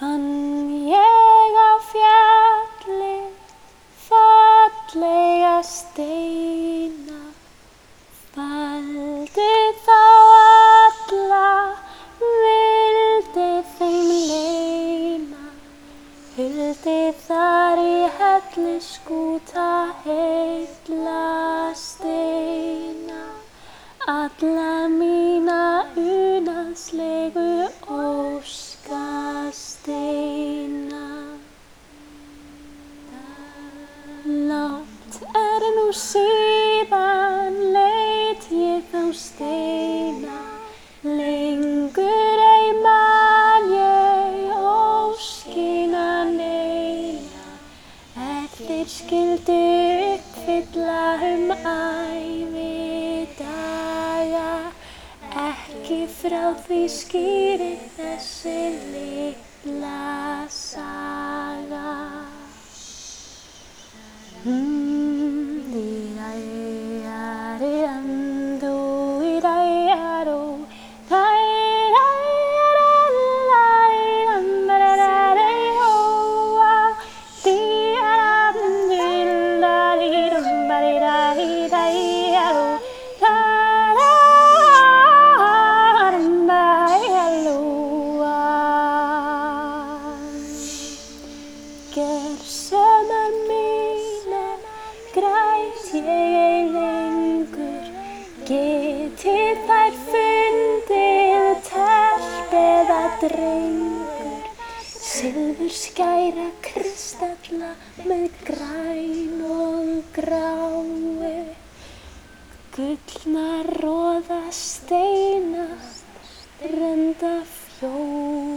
fann ég á fjalli fallega steina. Faldi þá alla, vildi þeim leina. Huldi þar í helli skúta heilla steina. Alla mína unanslegu óskasteina. Síðan leit ég þá steina, lengur ei man ég óskina neina, eftir skildu uppfylla um ævi daga, ekki frá því skýri þessi litla saga. Gersemar drengur, silfur skæra kristalla með græn gullna róða steina, renda fjólu